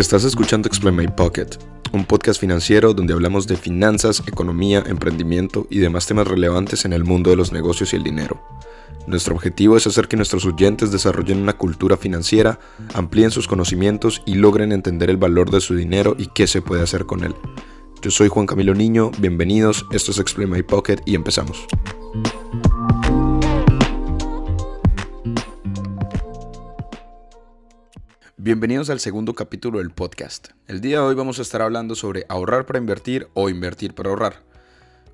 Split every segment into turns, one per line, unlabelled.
Estás escuchando Explain My Pocket, un podcast financiero donde hablamos de finanzas, economía, emprendimiento y demás temas relevantes en el mundo de los negocios y el dinero. Nuestro objetivo es hacer que nuestros oyentes desarrollen una cultura financiera, amplíen sus conocimientos y logren entender el valor de su dinero y qué se puede hacer con él. Yo soy Juan Camilo Niño, bienvenidos, esto es Explain My Pocket y empezamos. Bienvenidos al segundo capítulo del podcast. El día de hoy vamos a estar hablando sobre ahorrar para invertir o invertir para ahorrar.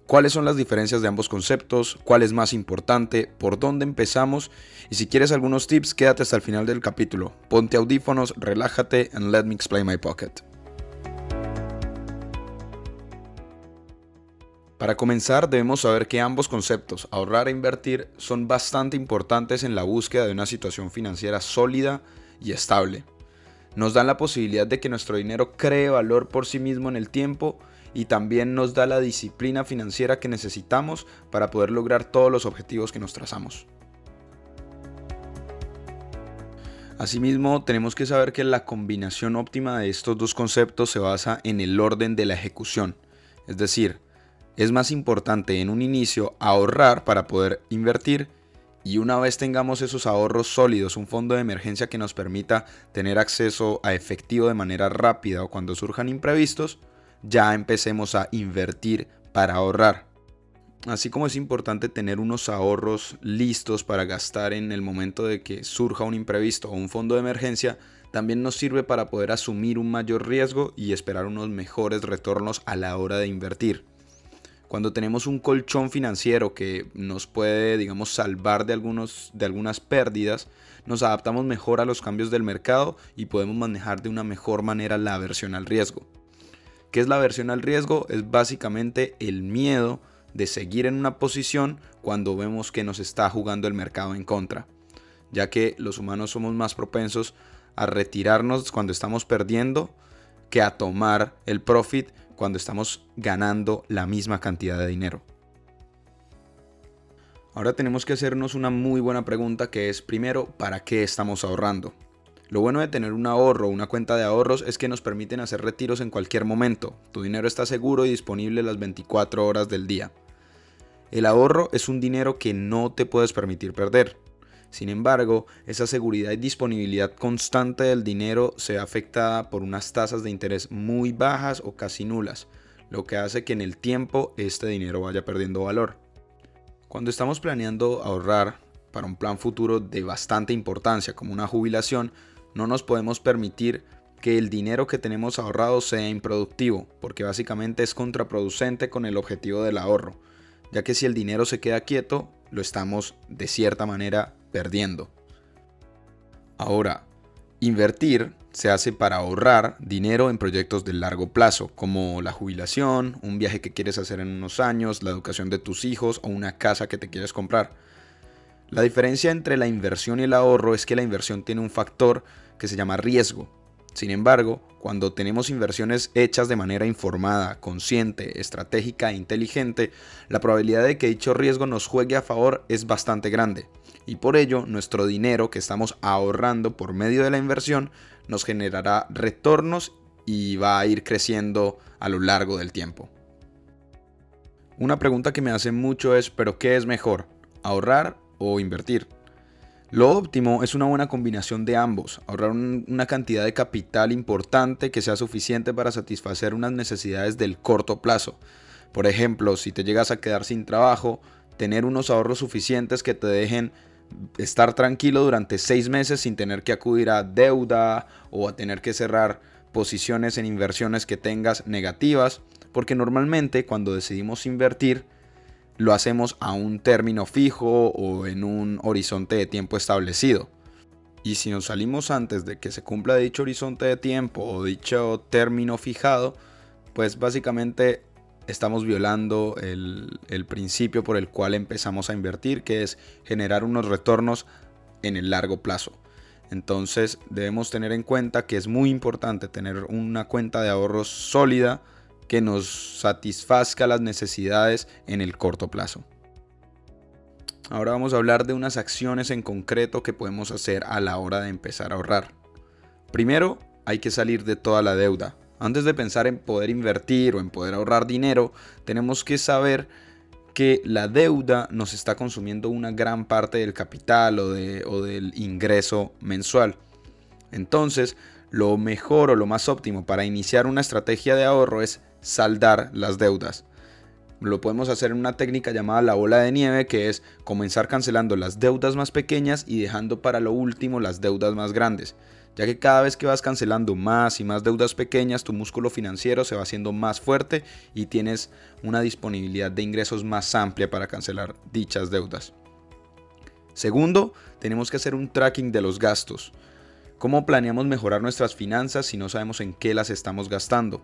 ¿Cuáles son las diferencias de ambos conceptos? ¿Cuál es más importante? ¿Por dónde empezamos? Y si quieres algunos tips, quédate hasta el final del capítulo. Ponte audífonos, relájate and let me explain my pocket. Para comenzar, debemos saber que ambos conceptos, ahorrar e invertir, son bastante importantes en la búsqueda de una situación financiera sólida y estable nos dan la posibilidad de que nuestro dinero cree valor por sí mismo en el tiempo y también nos da la disciplina financiera que necesitamos para poder lograr todos los objetivos que nos trazamos. Asimismo, tenemos que saber que la combinación óptima de estos dos conceptos se basa en el orden de la ejecución. Es decir, es más importante en un inicio ahorrar para poder invertir y una vez tengamos esos ahorros sólidos, un fondo de emergencia que nos permita tener acceso a efectivo de manera rápida o cuando surjan imprevistos, ya empecemos a invertir para ahorrar. Así como es importante tener unos ahorros listos para gastar en el momento de que surja un imprevisto o un fondo de emergencia, también nos sirve para poder asumir un mayor riesgo y esperar unos mejores retornos a la hora de invertir. Cuando tenemos un colchón financiero que nos puede, digamos, salvar de, algunos, de algunas pérdidas, nos adaptamos mejor a los cambios del mercado y podemos manejar de una mejor manera la aversión al riesgo. ¿Qué es la aversión al riesgo? Es básicamente el miedo de seguir en una posición cuando vemos que nos está jugando el mercado en contra, ya que los humanos somos más propensos a retirarnos cuando estamos perdiendo que a tomar el profit cuando estamos ganando la misma cantidad de dinero. Ahora tenemos que hacernos una muy buena pregunta que es primero, ¿para qué estamos ahorrando? Lo bueno de tener un ahorro o una cuenta de ahorros es que nos permiten hacer retiros en cualquier momento. Tu dinero está seguro y disponible las 24 horas del día. El ahorro es un dinero que no te puedes permitir perder. Sin embargo, esa seguridad y disponibilidad constante del dinero se ve afectada por unas tasas de interés muy bajas o casi nulas, lo que hace que en el tiempo este dinero vaya perdiendo valor. Cuando estamos planeando ahorrar para un plan futuro de bastante importancia como una jubilación, no nos podemos permitir que el dinero que tenemos ahorrado sea improductivo, porque básicamente es contraproducente con el objetivo del ahorro, ya que si el dinero se queda quieto, lo estamos de cierta manera perdiendo. Ahora, invertir se hace para ahorrar dinero en proyectos de largo plazo, como la jubilación, un viaje que quieres hacer en unos años, la educación de tus hijos o una casa que te quieres comprar. La diferencia entre la inversión y el ahorro es que la inversión tiene un factor que se llama riesgo. Sin embargo, cuando tenemos inversiones hechas de manera informada, consciente, estratégica e inteligente, la probabilidad de que dicho riesgo nos juegue a favor es bastante grande y por ello nuestro dinero que estamos ahorrando por medio de la inversión nos generará retornos y va a ir creciendo a lo largo del tiempo. Una pregunta que me hace mucho es, ¿pero qué es mejor? ¿Ahorrar o invertir? Lo óptimo es una buena combinación de ambos, ahorrar una cantidad de capital importante que sea suficiente para satisfacer unas necesidades del corto plazo. Por ejemplo, si te llegas a quedar sin trabajo, tener unos ahorros suficientes que te dejen estar tranquilo durante seis meses sin tener que acudir a deuda o a tener que cerrar posiciones en inversiones que tengas negativas, porque normalmente cuando decidimos invertir lo hacemos a un término fijo o en un horizonte de tiempo establecido. Y si nos salimos antes de que se cumpla dicho horizonte de tiempo o dicho término fijado, pues básicamente estamos violando el, principio por el cual empezamos a invertir, que es generar unos retornos en el largo plazo. Entonces debemos tener en cuenta que es muy importante tener una cuenta de ahorros sólida que nos satisfazca las necesidades en el corto plazo. Ahora vamos a hablar de unas acciones en concreto que podemos hacer a la hora de empezar a ahorrar. Primero, hay que salir de toda la deuda. Antes de pensar en poder invertir o en poder ahorrar dinero, tenemos que saber que la deuda nos está consumiendo una gran parte del capital o, del ingreso mensual. Entonces, lo mejor o lo más óptimo para iniciar una estrategia de ahorro es saldar las deudas. Lo podemos hacer en una técnica llamada la bola de nieve, que es comenzar cancelando las deudas más pequeñas y dejando para lo último las deudas más grandes ya que cada vez que vas cancelando más y más deudas pequeñas, tu músculo financiero se va haciendo más fuerte y tienes una disponibilidad de ingresos más amplia para cancelar dichas deudas. Segundo, tenemos que hacer un tracking de los gastos. ¿Cómo planeamos mejorar nuestras finanzas si no sabemos en qué las estamos gastando?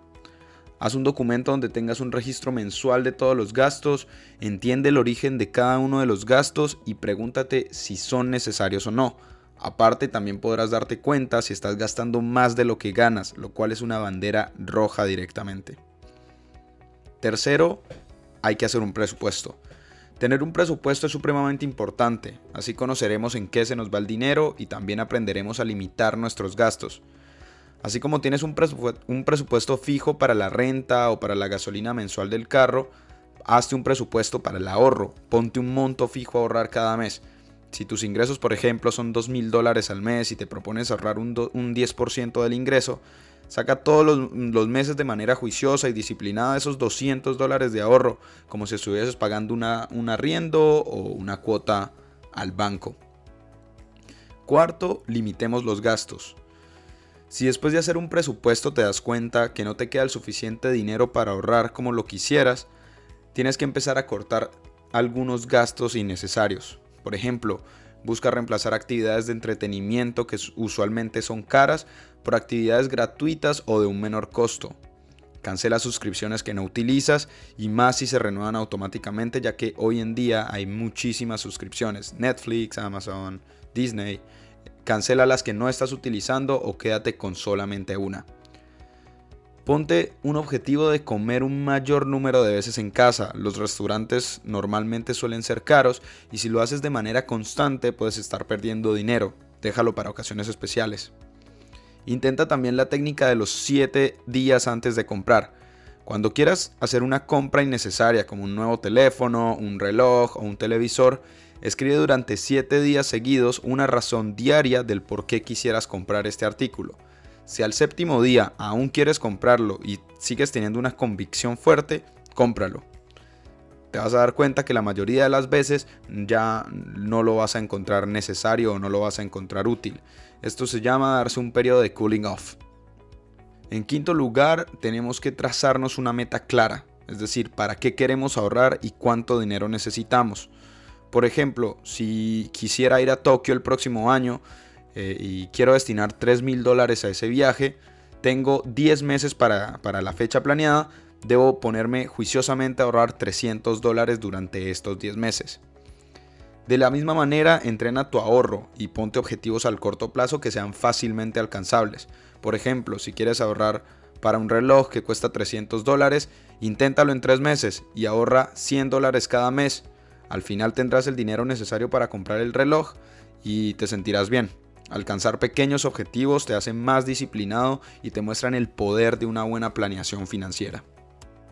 Haz un documento donde tengas un registro mensual de todos los gastos, entiende el origen de cada uno de los gastos y pregúntate si son necesarios o no Aparte también podrás darte cuenta si estás gastando más de lo que ganas, lo cual es una bandera roja directamente. Tercero, hay que hacer un presupuesto. Tener un presupuesto es supremamente importante, así conoceremos en qué se nos va el dinero y también aprenderemos a limitar nuestros gastos. Así como tienes un, presupuesto fijo para la renta o para la gasolina mensual del carro, hazte un presupuesto para el ahorro, ponte un monto fijo a ahorrar cada mes. Si tus ingresos, por ejemplo, son $2,000 mil dólares al mes y te propones ahorrar un, 10% del ingreso, saca todos los, meses de manera juiciosa y disciplinada esos 200 dólares de ahorro, como si estuvieses pagando una, un arriendo o una cuota al banco. Cuarto, limitemos los gastos. Si después de hacer un presupuesto te das cuenta que no te queda el suficiente dinero para ahorrar como lo quisieras, tienes que empezar a cortar algunos gastos innecesarios. Por ejemplo, busca reemplazar actividades de entretenimiento que usualmente son caras por actividades gratuitas o de un menor costo. Cancela suscripciones que no utilizas y más si se renuevan automáticamente ya que hoy en día hay muchísimas suscripciones. Netflix, Amazon, Disney. Cancela las que no estás utilizando o quédate con solamente una. Ponte un objetivo de comer un mayor número de veces en casa. Los restaurantes normalmente suelen ser caros y si lo haces de manera constante puedes estar perdiendo dinero. Déjalo para ocasiones especiales. Intenta también la técnica de los 7 días antes de comprar. Cuando quieras hacer una compra innecesaria como un nuevo teléfono, un reloj o un televisor, escribe durante 7 días seguidos una razón diaria del por qué quisieras comprar este artículo. Si al séptimo día aún quieres comprarlo y sigues teniendo una convicción fuerte, cómpralo. Te vas a dar cuenta que la mayoría de las veces ya no lo vas a encontrar necesario o no lo vas a encontrar útil. Esto se llama darse un periodo de cooling off. En quinto lugar, tenemos que trazarnos una meta clara, es decir, para qué queremos ahorrar y cuánto dinero necesitamos. Por ejemplo, si quisiera ir a Tokio el próximo año, eh, y quiero destinar 3 mil dólares a ese viaje, tengo 10 meses para, para la fecha planeada, debo ponerme juiciosamente a ahorrar 300 dólares durante estos 10 meses. De la misma manera, entrena tu ahorro y ponte objetivos al corto plazo que sean fácilmente alcanzables. Por ejemplo, si quieres ahorrar para un reloj que cuesta 300 dólares, inténtalo en 3 meses y ahorra 100 dólares cada mes. Al final tendrás el dinero necesario para comprar el reloj y te sentirás bien. Alcanzar pequeños objetivos te hace más disciplinado y te muestran el poder de una buena planeación financiera.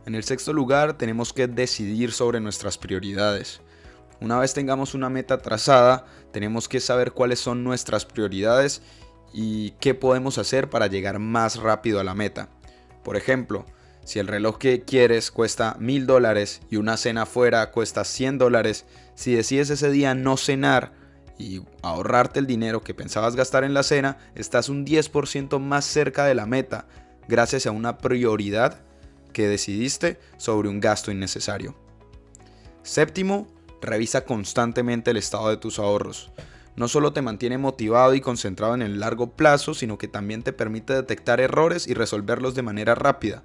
En el sexto lugar tenemos que decidir sobre nuestras prioridades. Una vez tengamos una meta trazada, tenemos que saber cuáles son nuestras prioridades y qué podemos hacer para llegar más rápido a la meta. Por ejemplo, si el reloj que quieres cuesta mil dólares y una cena fuera cuesta 100 dólares, si decides ese día no cenar, y ahorrarte el dinero que pensabas gastar en la cena, estás un 10% más cerca de la meta gracias a una prioridad que decidiste sobre un gasto innecesario. Séptimo, revisa constantemente el estado de tus ahorros. No solo te mantiene motivado y concentrado en el largo plazo, sino que también te permite detectar errores y resolverlos de manera rápida.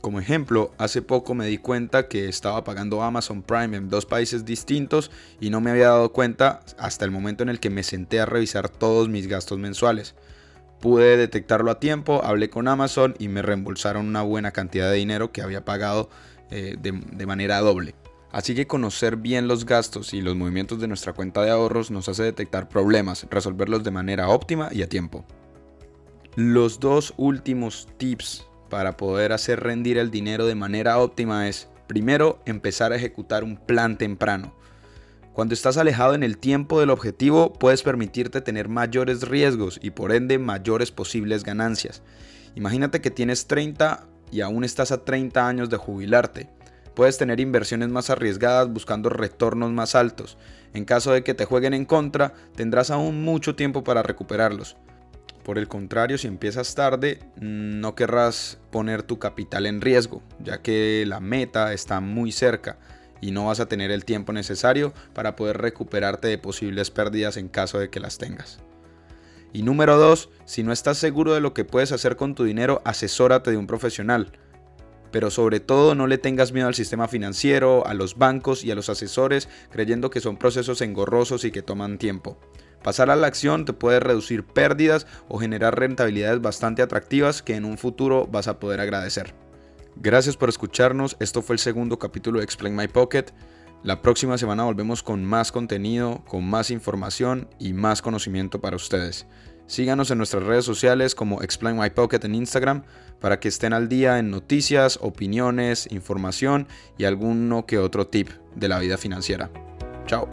Como ejemplo, hace poco me di cuenta que estaba pagando Amazon Prime en dos países distintos y no me había dado cuenta hasta el momento en el que me senté a revisar todos mis gastos mensuales. Pude detectarlo a tiempo, hablé con Amazon y me reembolsaron una buena cantidad de dinero que había pagado eh, de, de manera doble. Así que conocer bien los gastos y los movimientos de nuestra cuenta de ahorros nos hace detectar problemas, resolverlos de manera óptima y a tiempo. Los dos últimos tips para poder hacer rendir el dinero de manera óptima es, primero, empezar a ejecutar un plan temprano. Cuando estás alejado en el tiempo del objetivo, puedes permitirte tener mayores riesgos y por ende mayores posibles ganancias. Imagínate que tienes 30 y aún estás a 30 años de jubilarte. Puedes tener inversiones más arriesgadas buscando retornos más altos. En caso de que te jueguen en contra, tendrás aún mucho tiempo para recuperarlos. Por el contrario, si empiezas tarde, no querrás poner tu capital en riesgo, ya que la meta está muy cerca y no vas a tener el tiempo necesario para poder recuperarte de posibles pérdidas en caso de que las tengas. Y número 2, si no estás seguro de lo que puedes hacer con tu dinero, asesórate de un profesional. Pero sobre todo no le tengas miedo al sistema financiero, a los bancos y a los asesores creyendo que son procesos engorrosos y que toman tiempo. Pasar a la acción te puede reducir pérdidas o generar rentabilidades bastante atractivas que en un futuro vas a poder agradecer. Gracias por escucharnos, esto fue el segundo capítulo de Explain My Pocket. La próxima semana volvemos con más contenido, con más información y más conocimiento para ustedes. Síganos en nuestras redes sociales como Explain My Pocket en Instagram para que estén al día en noticias, opiniones, información y alguno que otro tip de la vida financiera. Chao.